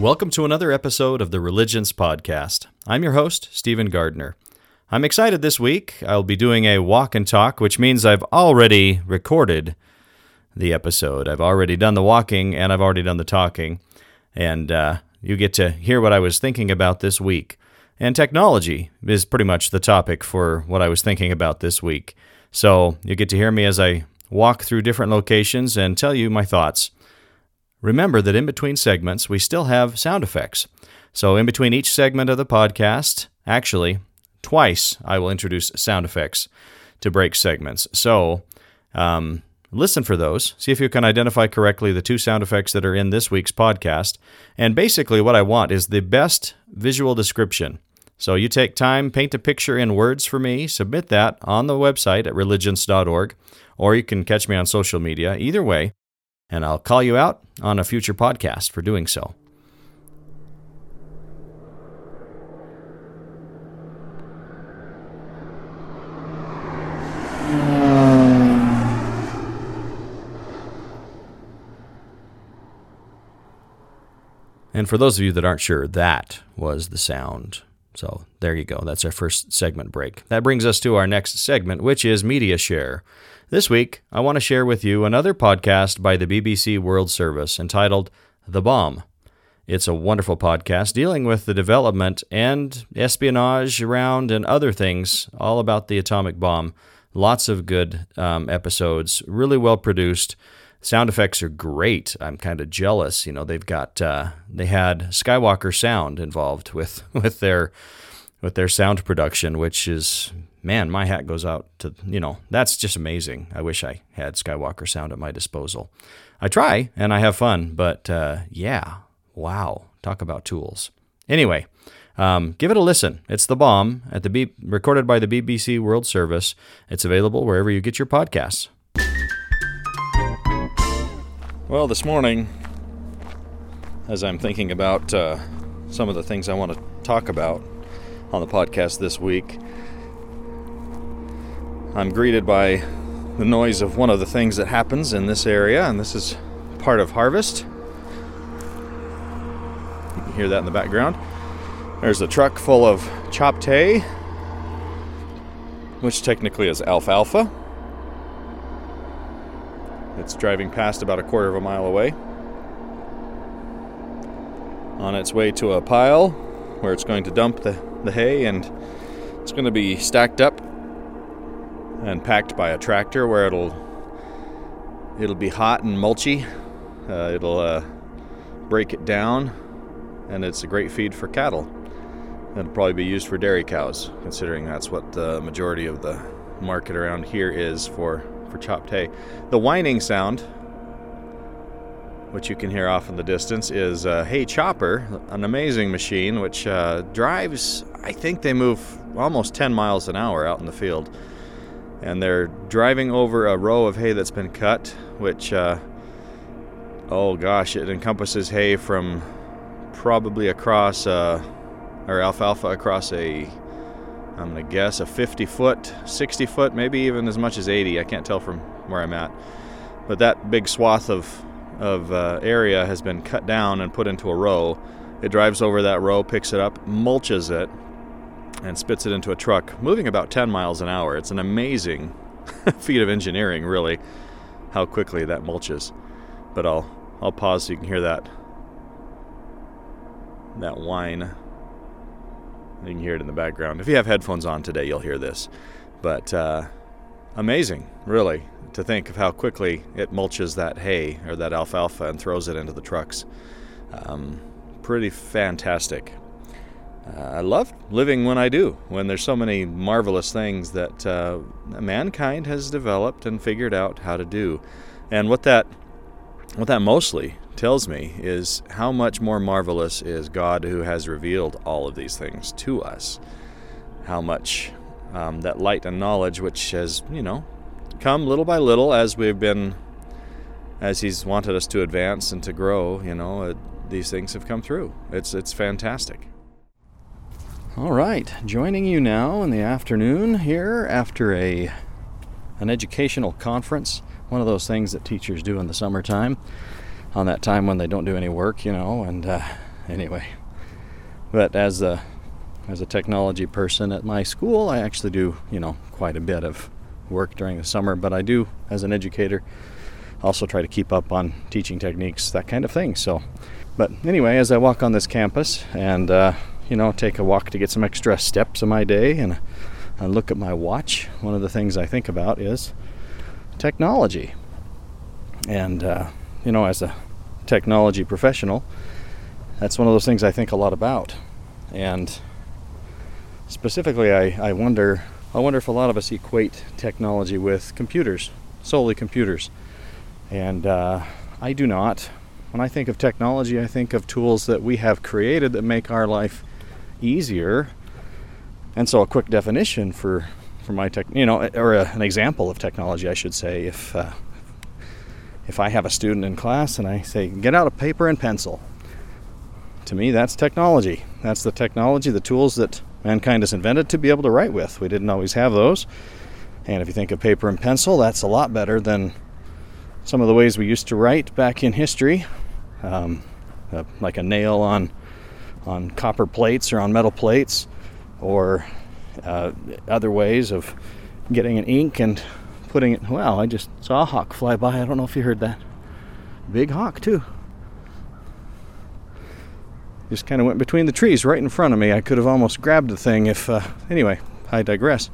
Welcome to another episode of the Religience Podcast. I'm your host, Stephen Gardner. I'm excited this week. I'll be doing a walk and talk, which means I've already recorded the episode. I've already done the walking and I've already done the talking. And uh, you get to hear what I was thinking about this week. And technology is pretty much the topic for what I was thinking about this week. So you get to hear me as I walk through different locations and tell you my thoughts. Remember that in between segments, we still have sound effects. So, in between each segment of the podcast, actually, twice I will introduce sound effects to break segments. So, um, listen for those. See if you can identify correctly the two sound effects that are in this week's podcast. And basically, what I want is the best visual description. So, you take time, paint a picture in words for me, submit that on the website at religience.org, or you can catch me on social media. Either way, and I'll call you out on a future podcast for doing so. And for those of you that aren't sure, that was the sound. So there you go. That's our first segment break. That brings us to our next segment, which is Media Share. This week, I want to share with you another podcast by the BBC World Service entitled The Bomb. It's a wonderful podcast dealing with the development and espionage around and other things all about the atomic bomb. Lots of good um, episodes, really well produced. Sound effects are great. I'm kind of jealous. You know, they've got uh, they had Skywalker Sound involved with with their with their sound production, which is man, my hat goes out to, you know, that's just amazing. I wish I had Skywalker sound at my disposal. I try and I have fun, but uh, yeah, wow, talk about tools. Anyway, um, give it a listen. It's The Bomb at the B- recorded by the BBC World Service. It's available wherever you get your podcasts. Well, this morning, as I'm thinking about uh, some of the things I want to talk about on the podcast this week, I'm greeted by the noise of one of the things that happens in this area, and this is part of harvest. You can hear that in the background. There's a truck full of chopped hay, which technically is alfalfa. It's driving past about a quarter of a mile away. On its way to a pile where it's going to dump the, the hay and it's going to be stacked up and packed by a tractor where it'll it'll be hot and mulchy. Uh, it'll uh, break it down, and it's a great feed for cattle. It'll probably be used for dairy cows, considering that's what the majority of the market around here is for for chopped hay. The whining sound, which you can hear off in the distance, is a hay chopper, an amazing machine which uh, drives. I think they move almost 10 miles an hour out in the field and they're driving over a row of hay that's been cut, which, uh, oh gosh, it encompasses hay from probably across, uh, or alfalfa across a, I'm gonna guess, a 50 foot, 60 foot, maybe even as much as 80. I can't tell from where I'm at. But that big swath of, of uh, area has been cut down and put into a row. It drives over that row, picks it up, mulches it, and spits it into a truck moving about 10 miles an hour. It's an amazing feat of engineering, really, how quickly that mulches. But I'll I'll pause so you can hear that that whine. You can hear it in the background. If you have headphones on today, you'll hear this. But uh, amazing, really, to think of how quickly it mulches that hay or that alfalfa and throws it into the trucks. Um, pretty fantastic uh, I love living when I do, when there's so many marvelous things that uh, mankind has developed and figured out how to do. And what that what that mostly tells me is how much more marvelous is God who has revealed all of these things to us. How much um, that light and knowledge, which has, you know, come little by little as we've been, as He's wanted us to advance and to grow, you know, uh, these things have come through. It's, it's fantastic. All right, joining you now in the afternoon here after a an educational conference, one of those things that teachers do in the summertime, on that time when they don't do any work, you know, and uh, anyway. But as a as a technology person at my school, I actually do, you know, quite a bit of work during the summer, but I do as an educator also try to keep up on teaching techniques, that kind of thing. So, but anyway, as I walk on this campus and uh, you know take a walk to get some extra steps in my day and, and look at my watch, one of the things I think about is technology. And uh, you know, as a technology professional, that's one of those things I think a lot about. And specifically, I, I wonder I wonder if a lot of us equate technology with computers, solely computers. And uh, I do not. When I think of technology, I think of tools that we have created that make our life easier. And so, a quick definition for my tech, you know, or a, an example of technology, I should say, if uh, if I have a student in class and I say, "Get out a paper and pencil," to me, that's technology. That's the technology, the tools that mankind has invented to be able to write with. We didn't always have those. And if you think of paper and pencil, that's a lot better than some of the ways we used to write back in history, um, uh, like a nail on on copper plates or on metal plates, or uh, other ways of getting an ink and putting it. Well, I just saw a hawk fly by. I don't know if you heard that. Big hawk too. Just kind of went between the trees right in front of me. I could have almost grabbed the thing if. Uh, anyway, I digress.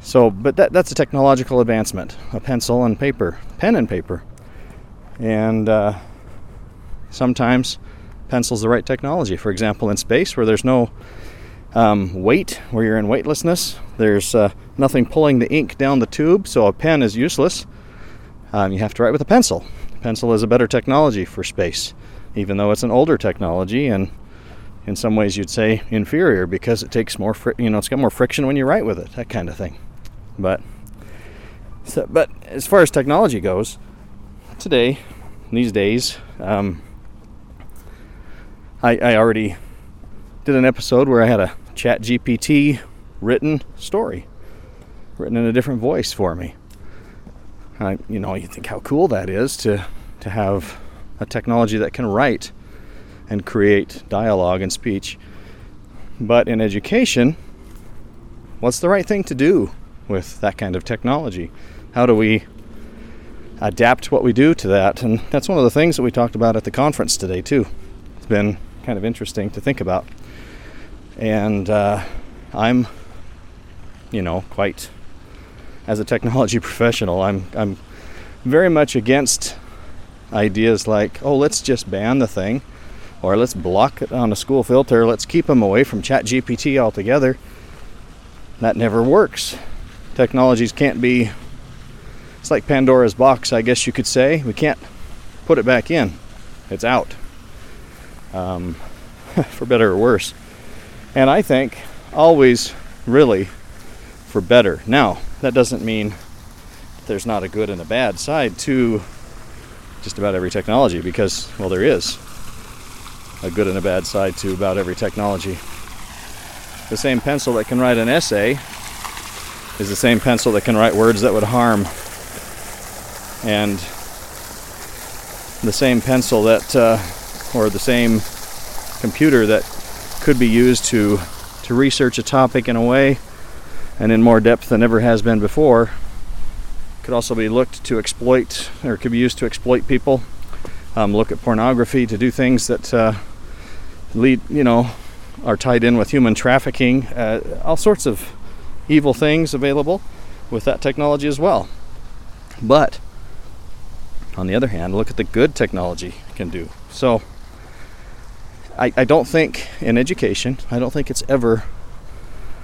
So, but that, that's a technological advancement a pencil and paper, pen and paper. And uh, sometimes pencil's the right technology. For example, in space where there's no um, weight, where you're in weightlessness, there's uh, nothing pulling the ink down the tube, so a pen is useless. Um, you have to write with a pencil. Pencil is a better technology for space, even though it's an older technology and in some ways you'd say inferior because it takes more, fri- you know, it's got more friction when you write with it, that kind of thing. But so, but as far as technology goes, today, these days, um, I, I already did an episode where I had a ChatGPT written story, written in a different voice for me. I, you know, you think how cool that is to to have a technology that can write and create dialogue and speech. But in education, what's the right thing to do? with that kind of technology? How do we adapt what we do to that? And that's one of the things that we talked about at the conference today, too. It's been kind of interesting to think about. And uh, I'm, you know, quite, as a technology professional, I'm, I'm very much against ideas like, oh, let's just ban the thing, or let's block it on a school filter, let's keep them away from ChatGPT altogether. That never works technologies can't be it's like Pandora's box, I guess you could say. We can't put it back in. It's out. Um, for better or worse. And I think always really for better. Now, that doesn't mean there's not a good and a bad side to just about every technology because, well, there is a good and a bad side to about every technology. The same pencil that can write an essay is the same pencil that can write words that would harm. And the same pencil that, uh, or the same computer that could be used to, to research a topic in a way and in more depth than ever has been before, could also be looked to exploit, or could be used to exploit people, um, look at pornography, to do things that uh, lead, you know, are tied in with human trafficking, uh, all sorts of evil things available with that technology as well. But on the other hand, look at the good technology can do. So I, I don't think in education, I don't think it's ever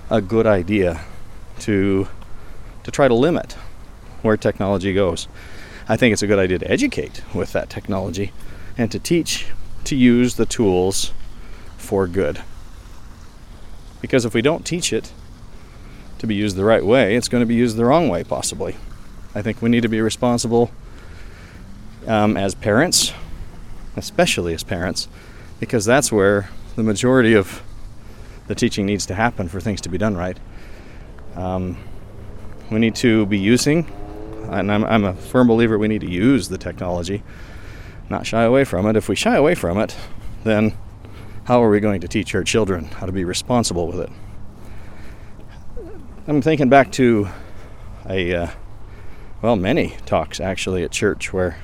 a good idea to to try to limit where technology goes. I think it's a good idea to educate with that technology and to teach to use the tools for good. Because if we don't teach it, to be used the right way, it's going to be used the wrong way, possibly. I think we need to be responsible um, as parents, especially as parents, because that's where the majority of the teaching needs to happen for things to be done right. Um, we need to be using, and I'm, I'm a firm believer we need to use the technology, not shy away from it. If we shy away from it, then how are we going to teach our children how to be responsible with it? I'm thinking back to a, uh, well, many talks actually at church where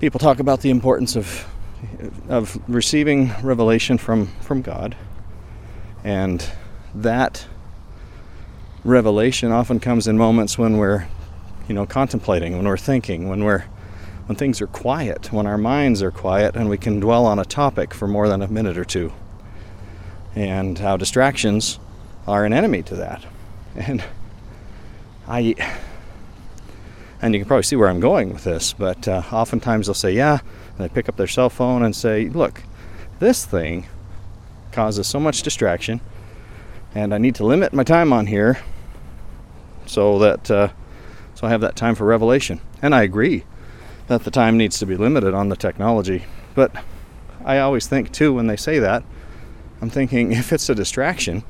people talk about the importance of of receiving revelation from from God, and that revelation often comes in moments when we're, you know, contemplating, when we're thinking, when we're when things are quiet, when our minds are quiet, and we can dwell on a topic for more than a minute or two, and how distractions are an enemy to that, and I and you can probably see where I'm going with this, but uh, oftentimes they'll say, yeah, and they pick up their cell phone and say, look, this thing causes so much distraction, and I need to limit my time on here so that uh, so I have that time for revelation. And I agree that the time needs to be limited on the technology, but I always think too when they say that, I'm thinking if it's a distraction,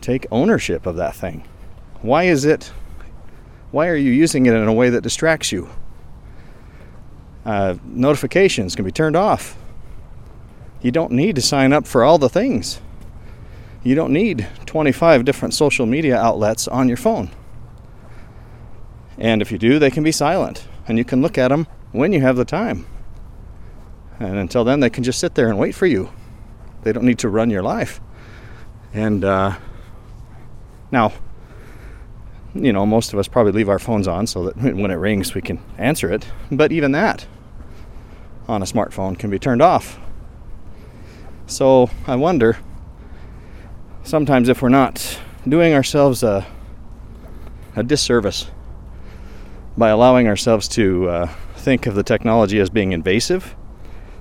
take ownership of that thing. Why is it why are you using it in a way that distracts you? Uh, notifications can be turned off. You don't need to sign up for all the things. You don't need 25 different social media outlets on your phone. And if you do, they can be silent, and you can look at them when you have the time. And until then, they can just sit there and wait for you. They don't need to run your life. And uh, now, you know, most of us probably leave our phones on so that when it rings we can answer it. But even that on a smartphone can be turned off. So I wonder sometimes if we're not doing ourselves a, a disservice by allowing ourselves to uh, think of the technology as being invasive.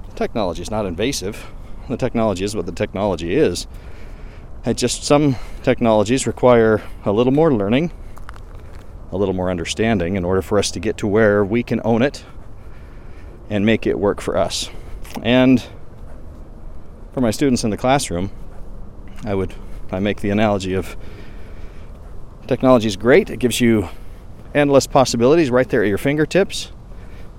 The technology is not invasive. The technology is what the technology is. It just some technologies require a little more learning a little more understanding in order for us to get to where we can own it and make it work for us. And for my students in the classroom, I would I make the analogy of technology is great. It gives you endless possibilities right there at your fingertips.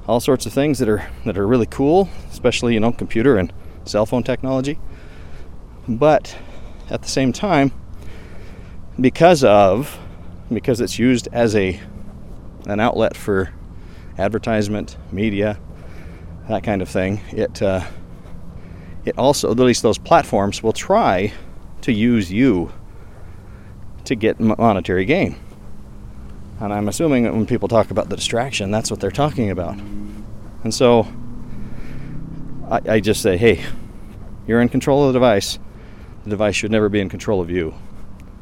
All sorts of things that are that are really cool, especially you know computer and cell phone technology. But at the same time, because of because it's used as a an outlet for advertisement, media, that kind of thing. It uh, it also at least those platforms will try to use you to get monetary gain. And I'm assuming that when people talk about the distraction, that's what they're talking about. And so I, I just say, hey, you're in control of the device. The device should never be in control of you.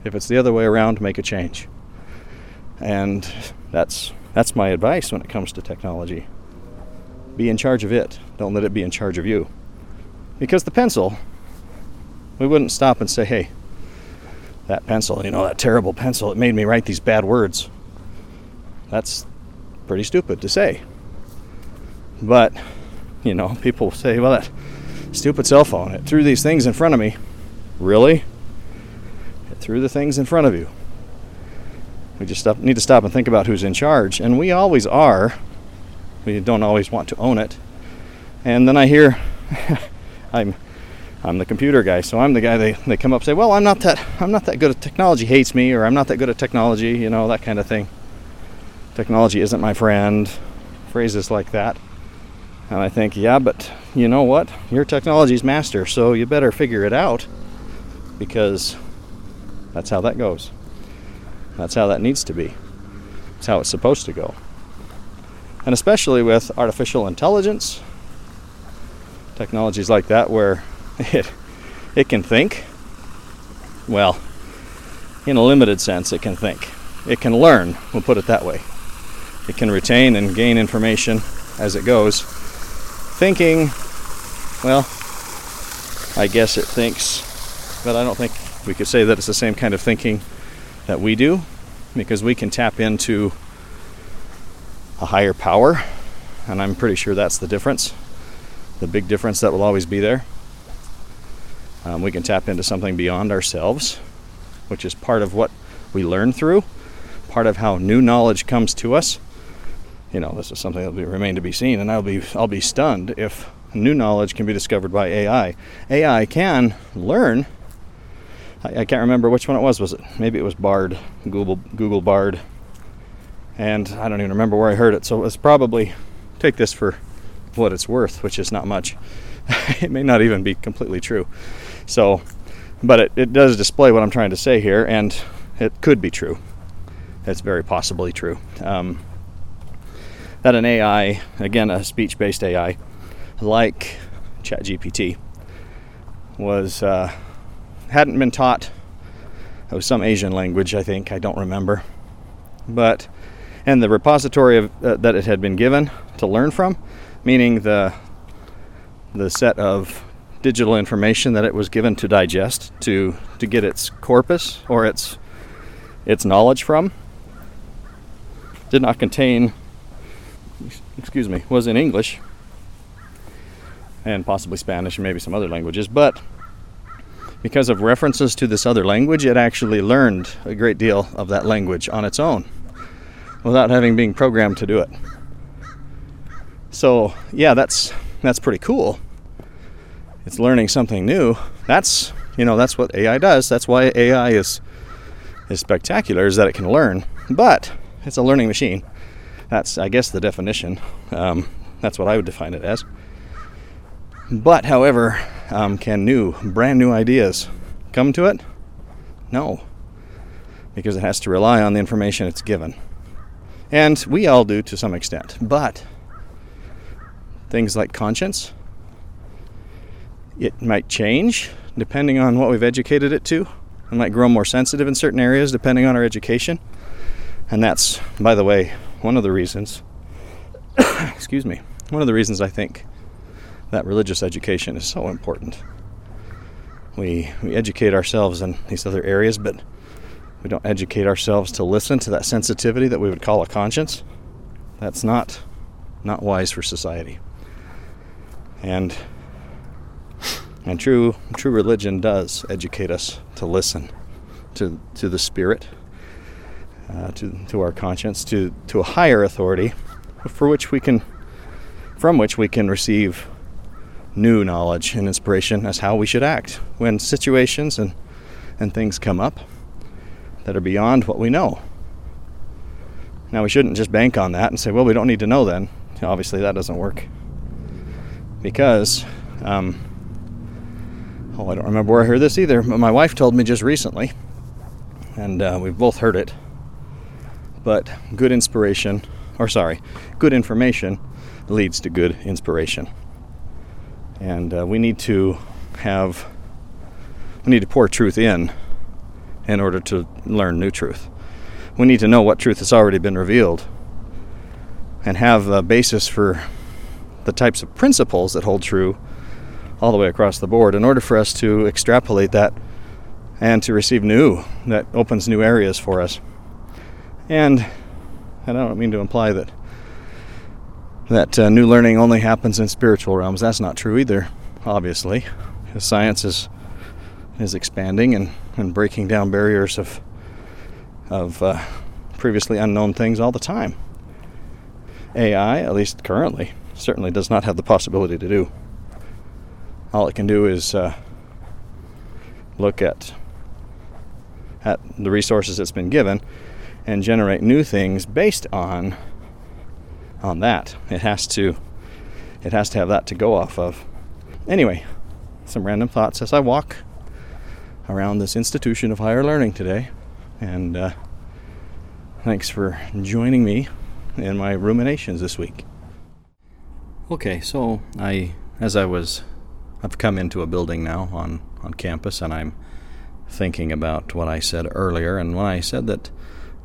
If it's the other way around, make a change. And that's that's my advice when it comes to technology. Be in charge of it. Don't let it be in charge of you. Because the pencil, we wouldn't stop and say, "Hey, that pencil, you know, that terrible pencil, it made me write these bad words." That's pretty stupid to say. But, you know, people say, "Well, that stupid cell phone, it threw these things in front of me." Really? It threw the things in front of you. We just stop, need to stop and think about who's in charge. And we always are. We don't always want to own it. And then I hear, I'm, I'm the computer guy, so I'm the guy they, they come up and say, well, I'm not that I'm not that good at technology. Hates me, or I'm not that good at technology. You know that kind of thing. Technology isn't my friend. Phrases like that. And I think, yeah, but you know what? You're technology's master, so you better figure it out because that's how that goes. That's how that needs to be. It's how it's supposed to go. And especially with artificial intelligence, technologies like that where it it can think. Well, in a limited sense it can think. It can learn, we'll put it that way. It can retain and gain information as it goes. Thinking, well, I guess it thinks, but I don't think we could say that it's the same kind of thinking that we do because we can tap into a higher power, and I'm pretty sure that's the difference, the big difference that will always be there. Um, we can tap into something beyond ourselves, which is part of what we learn through, part of how new knowledge comes to us. You know, this is something that will remain to be seen, and I'll be I'll be stunned if New knowledge can be discovered by AI. AI can learn. I, I can't remember which one it was. Was it maybe it was Bard, Google Google Bard, and I don't even remember where I heard it. So it's probably take this for what it's worth, which is not much. it may not even be completely true. So, but it, it does display what I'm trying to say here, and it could be true. It's very possibly true. Um, that an AI, again, a speech based AI, like ChatGPT, was uh, hadn't been taught. It was some Asian language, I think. I don't remember. But and the repository of, uh, that it had been given to learn from, meaning the the set of digital information that it was given to digest to to get its corpus or its its knowledge from did not contain excuse me was in English and possibly Spanish and maybe some other languages but because of references to this other language it actually learned a great deal of that language on its own without having been programmed to do it so yeah that's that's pretty cool it's learning something new. That's you know that's what AI does. That's why AI is is spectacular is that it can learn. But it's a learning machine. That's I guess the definition. Um, that's what I would define it as. But however, um, can new brand new ideas come to it? No, because it has to rely on the information it's given, and we all do to some extent. But things like conscience it might change depending on what we've educated it to. It might grow more sensitive in certain areas depending on our education. And that's, by the way, one of the reasons, excuse me, one of the reasons I think that religious education is so important. We, we educate ourselves in these other areas, but we don't educate ourselves to listen to that sensitivity that we would call a conscience. That's not not wise for society. And and true true religion does educate us to listen to to the spirit, uh, to to our conscience, to to a higher authority, for which we can from which we can receive new knowledge and inspiration as how we should act when situations and and things come up that are beyond what we know. Now we shouldn't just bank on that and say, well, we don't need to know then. Obviously, that doesn't work because um, oh, I don't remember where I heard this either, but my wife told me just recently, and uh, we've both heard it. But good inspiration, or sorry, good information leads to good inspiration. And uh, we need to have, we need to pour truth in in order to learn new truth. We need to know what truth has already been revealed and have a basis for the types of principles that hold true all the way across the board in order for us to extrapolate that and to receive new that opens new areas for us and and I don't mean to imply that that uh, new learning only happens in spiritual realms. That's not true either obviously. Because science is is expanding and, and breaking down barriers of of uh, previously unknown things all the time. AI at least currently certainly does not have the possibility to do. All it can do is uh, look at at the resources it's been given and generate new things based on on that. It has to it has to have that to go off of. Anyway, some random thoughts as I walk around this institution of higher learning today, and uh, thanks for joining me in my ruminations this week. Okay, so I as I was I've come into a building now on, on campus and I'm thinking about what I said earlier. And when I said that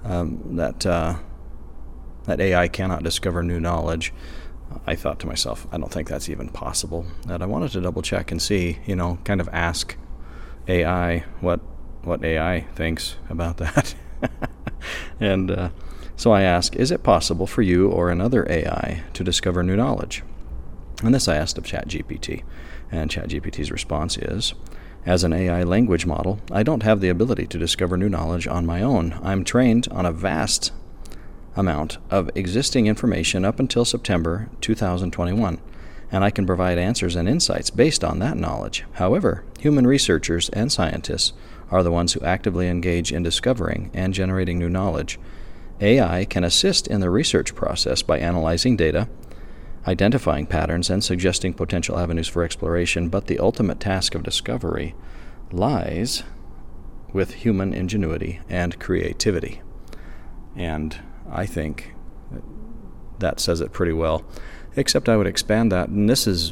um, that uh, that AI cannot discover new knowledge, I thought to myself, I don't think that's even possible. That I wanted to double check and see, you know, kind of ask AI what what AI thinks about that. and uh, so I ask, is it possible for you or another AI to discover new knowledge? And this I asked of ChatGPT. And ChatGPT's response is As an AI language model, I don't have the ability to discover new knowledge on my own. I'm trained on a vast amount of existing information up until September 2021, and I can provide answers and insights based on that knowledge. However, human researchers and scientists are the ones who actively engage in discovering and generating new knowledge. AI can assist in the research process by analyzing data, identifying patterns, and suggesting potential avenues for exploration, but the ultimate task of discovery lies with human ingenuity and creativity. And I think that says it pretty well. Except I would expand that, and this is,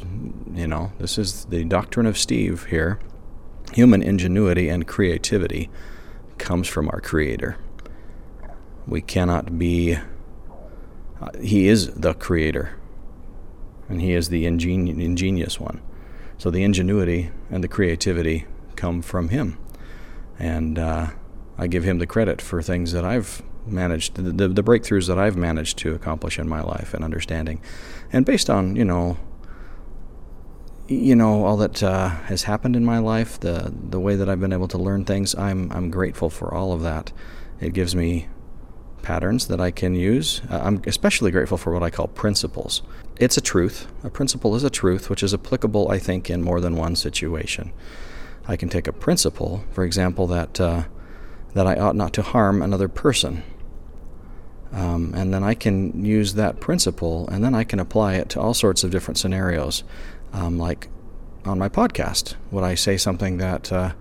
you know, this is the doctrine of Steve here. Human ingenuity and creativity comes from our Creator. We cannot be, uh, He is the Creator, and He is the ingenu- ingenious one. So the ingenuity and the creativity come from Him. And uh, I give Him the credit for things that I've managed, the, the, the breakthroughs that I've managed to accomplish in my life and understanding. And based on, you know, you know all that uh, has happened in my life, the the way that I've been able to learn things, I'm I'm grateful for all of that. It gives me patterns that I can use. Uh, I'm especially grateful for what I call principles. It's a truth. A principle is a truth which is applicable, I think, in more than one situation. I can take a principle, for example, that uh, that I ought not to harm another person. Um, and then I can use that principle and then I can apply it to all sorts of different scenarios. Um, like on my podcast, would I say something that, uh,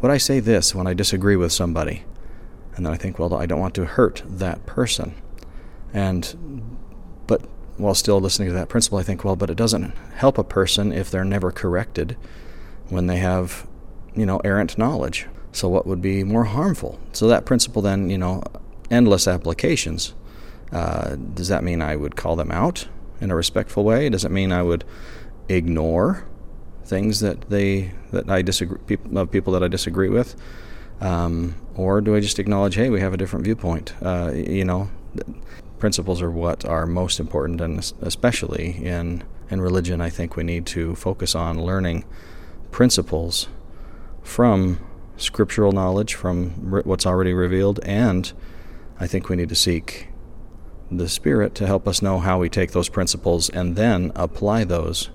would I say this when I disagree with somebody? And then I think, well, I don't want to hurt that person. And, but while still listening to that principle, I think, well, but it doesn't help a person if they're never corrected when they have, you know, errant knowledge. So what would be more harmful? So that principle then, you know, endless applications. Uh, does that mean I would call them out in a respectful way? Does it mean I would ignore things that they that I disagree people, of people that I disagree with, um, or do I just acknowledge, hey, we have a different viewpoint? Uh, you know, principles are what are most important, and especially in in religion, I think we need to focus on learning principles from scriptural knowledge, from what's already revealed, and I think we need to seek the Spirit to help us know how we take those principles and then apply those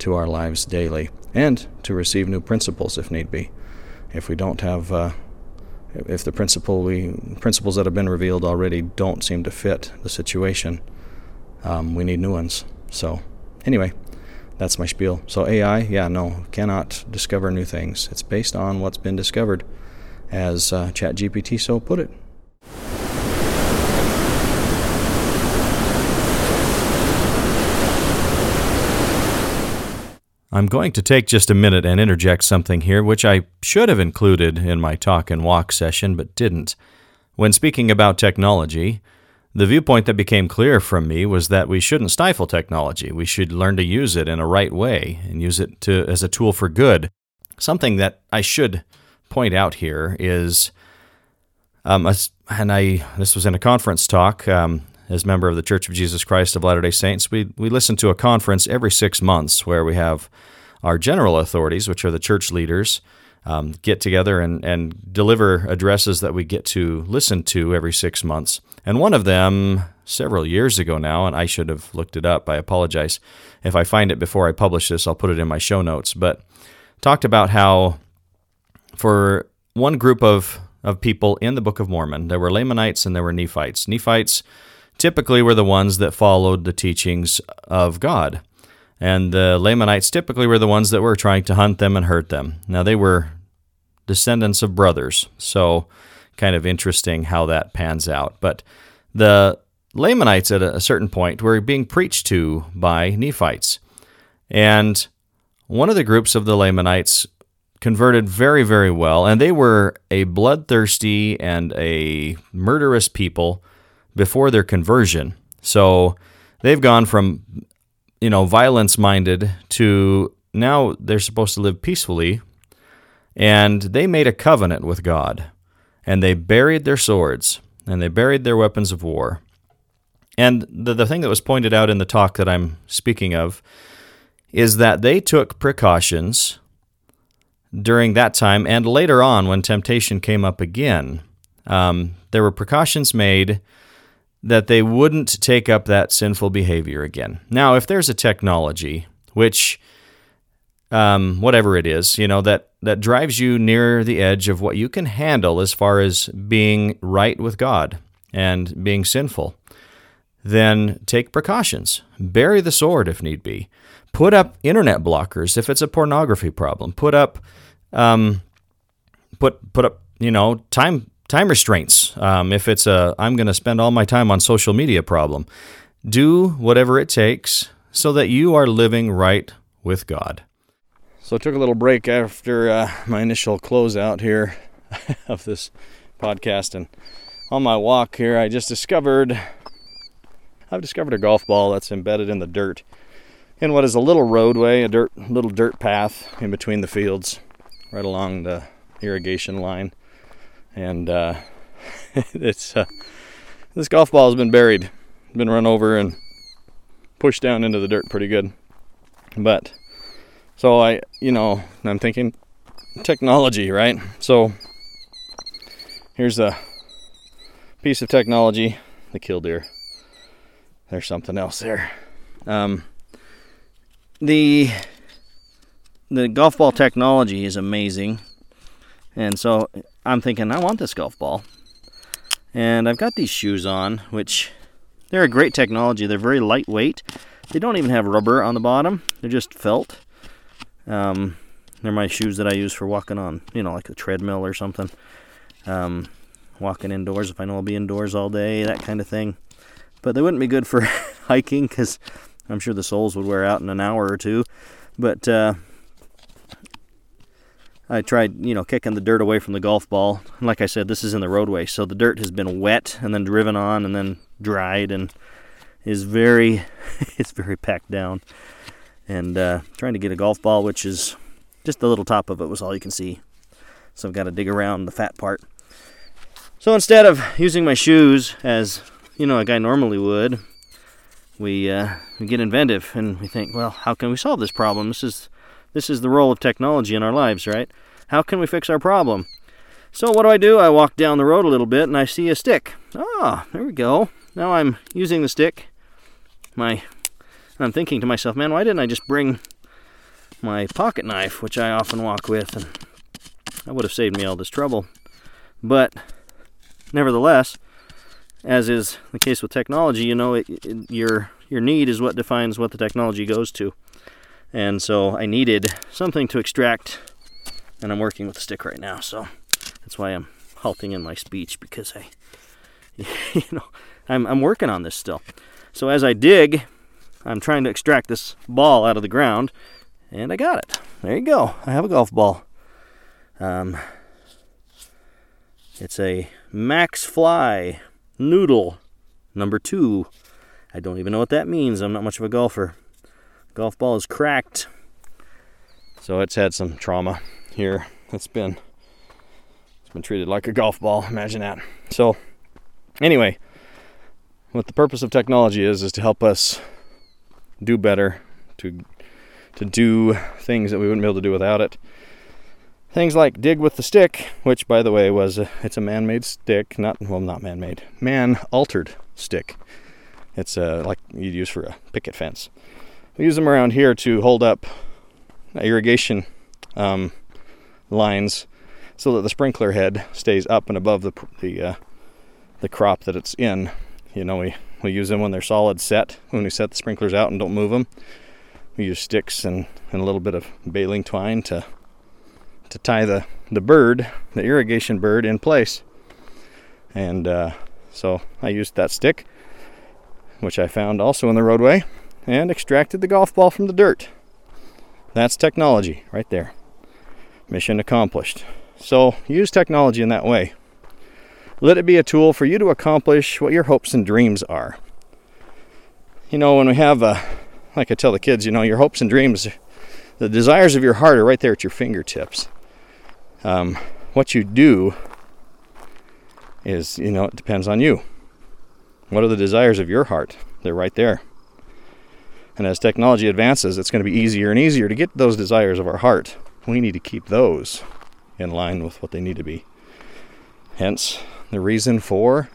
to our lives daily and to receive new principles if need be. If we don't have, uh, if the principle we principles that have been revealed already don't seem to fit the situation, um, we need new ones. So, anyway, that's my spiel. So AI, yeah, no, cannot discover new things. It's based on what's been discovered, as uh, ChatGPT so put it. I'm going to take just a minute and interject something here, which I should have included in my talk and walk session, but didn't. When speaking about technology, the viewpoint that became clear from me was that we shouldn't stifle technology. We should learn to use it in a right way and use it to, as a tool for good. Something that I should point out here is, um, and I this was in a conference talk. Um, as member of the Church of Jesus Christ of Latter day Saints, we, we listen to a conference every six months where we have our general authorities, which are the church leaders, um, get together and, and deliver addresses that we get to listen to every six months. And one of them, several years ago now, and I should have looked it up, I apologize. If I find it before I publish this, I'll put it in my show notes, but talked about how for one group of, of people in the Book of Mormon, there were Lamanites and there were Nephites. Nephites typically were the ones that followed the teachings of God. And the Lamanites typically were the ones that were trying to hunt them and hurt them. Now, they were descendants of brothers, so kind of interesting how that pans out. But the Lamanites at a certain point were being preached to by Nephites. And one of the groups of the Lamanites converted very, very well, and they were a bloodthirsty and a murderous people before their conversion. So they've gone from, you know, violence minded to now they're supposed to live peacefully. And they made a covenant with God. And they buried their swords and they buried their weapons of war. And the, the thing that was pointed out in the talk that I'm speaking of is that they took precautions during that time and later on when temptation came up again. Um, there were precautions made that they wouldn't take up that sinful behavior again. Now, if there's a technology which um, whatever it is, you know, that, that drives you near the edge of what you can handle as far as being right with God and being sinful, then take precautions. Bury the sword if need be. Put up internet blockers if it's a pornography problem. Put up, um, put put up, you know, time time restraints um, if it's a I'm going to spend all my time on social media problem. Do whatever it takes so that you are living right with God. So I took a little break after uh, my initial closeout here of this podcast, and on my walk here, I just discovered I've discovered a golf ball that's embedded in the dirt in what is a little roadway, a dirt little dirt path in between the fields, right along the irrigation line, and uh, it's uh, this golf ball has been buried, been run over and pushed down into the dirt pretty good, but so I, you know, I'm thinking technology, right? So here's a piece of technology, the killdeer. There's something else there. Um, the the golf ball technology is amazing, and so I'm thinking I want this golf ball, and I've got these shoes on, which they're a great technology. They're very lightweight. They don't even have rubber on the bottom. They're just felt um, they're my shoes that I use for walking on, you know, like a treadmill or something. Um, walking indoors if I know I'll be indoors all day, that kind of thing. But they wouldn't be good for hiking because I'm sure the soles would wear out in an hour or two. But uh, I tried, you know, kicking the dirt away from the golf ball. And like I said, this is in the roadway, so the dirt has been wet and then driven on and then dried and is very, it's very packed down and uh, trying to get a golf ball, which is just the little top of it was all you can see. So I've got to dig around the fat part. So instead of using my shoes as you know a guy normally would, we uh, we get inventive and we think, well, how can we solve this problem? This is this is the role of technology in our lives, right? How can we fix our problem? So what do I do? I walk down the road a little bit and I see a stick. Ah, there we go. Now I'm using the stick, my I'm thinking to myself, man, why didn't I just bring my pocket knife, which I often walk with, and that would have saved me all this trouble. But nevertheless, as is the case with technology, you know, it, it, your your need is what defines what the technology goes to. And so I needed something to extract, and I'm working with a stick right now. So that's why I'm halting in my speech because I, you know, I'm I'm working on this still. So as I dig, I'm trying to extract this ball out of the ground, and I got it. There you go. I have a golf ball. Um, it's a Maxfli Noodle number two. I don't even know what that means. I'm not much of a golfer. Golf ball is cracked. So it's had some trauma here. It's been it's been treated like a golf ball. Imagine that. So anyway, what the purpose of technology is is to help us do better, to to do things that we wouldn't be able to do without it. Things like dig with the stick, which by the way was a, it's a man-made stick, not well not man-made, man-altered stick. It's uh, like you'd use for a picket fence. We use them around here to hold up irrigation um, lines so that the sprinkler head stays up and above the the uh, the crop that it's in. You know, we we use them when they're solid set, when we set the sprinklers out and don't move them. We use sticks and, and a little bit of baling twine to to tie the, the bird, the irrigation bird, in place. And uh, so I used that stick, which I found also in the roadway, and extracted the golf ball from the dirt. That's technology right there. Mission accomplished. So use technology in that way. Let it be a tool for you to accomplish what your hopes and dreams are. You know, when we have, uh, like I tell the kids, you know, your hopes and dreams, the desires of your heart are right there at your fingertips. Um, what you do is, you know, it depends on you. What are the desires of your heart? They're right there. And as technology advances, it's going to be easier and easier to get those desires of our heart. We need to keep those in line with what they need to be. Hence, the reason for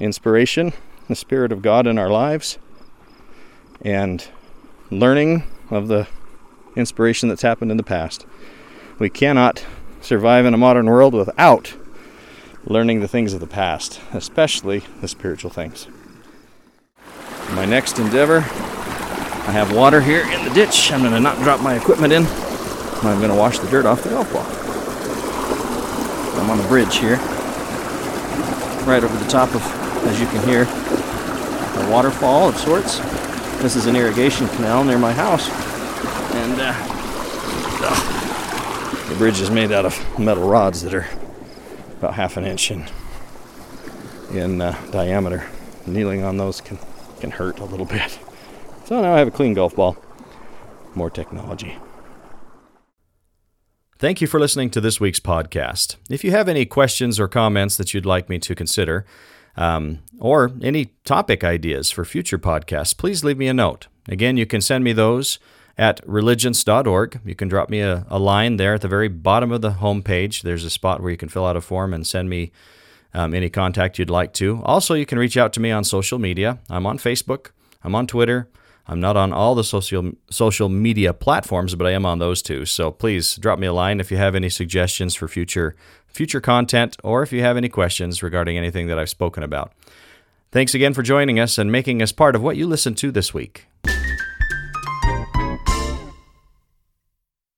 inspiration, the Spirit of God in our lives, and learning of the inspiration that's happened in the past. We cannot survive in a modern world without learning the things of the past, especially the spiritual things. My next endeavor, I have water here in the ditch. I'm going to not drop my equipment in. I'm going to wash the dirt off the golf ball. I'm on the bridge here, right over the top of, as you can hear, a waterfall of sorts. This is an irrigation canal near my house, and uh, uh, the bridge is made out of metal rods that are about half an inch in in uh, diameter. Kneeling on those can can hurt a little bit. So now I have a clean golf ball. More technology. Thank you for listening to this week's podcast. If you have any questions or comments that you'd like me to consider, um, or any topic ideas for future podcasts, please leave me a note. Again, you can send me those at religience.org. You can drop me a, a line there at the very bottom of the homepage. There's a spot where you can fill out a form and send me um, any contact you'd like to. Also, you can reach out to me on social media. I'm on Facebook, I'm on Twitter. I'm not on all the social social media platforms, but I am on those two. So please drop me a line if you have any suggestions for future future content or if you have any questions regarding anything that I've spoken about. Thanks again for joining us and making us part of what you listen to this week.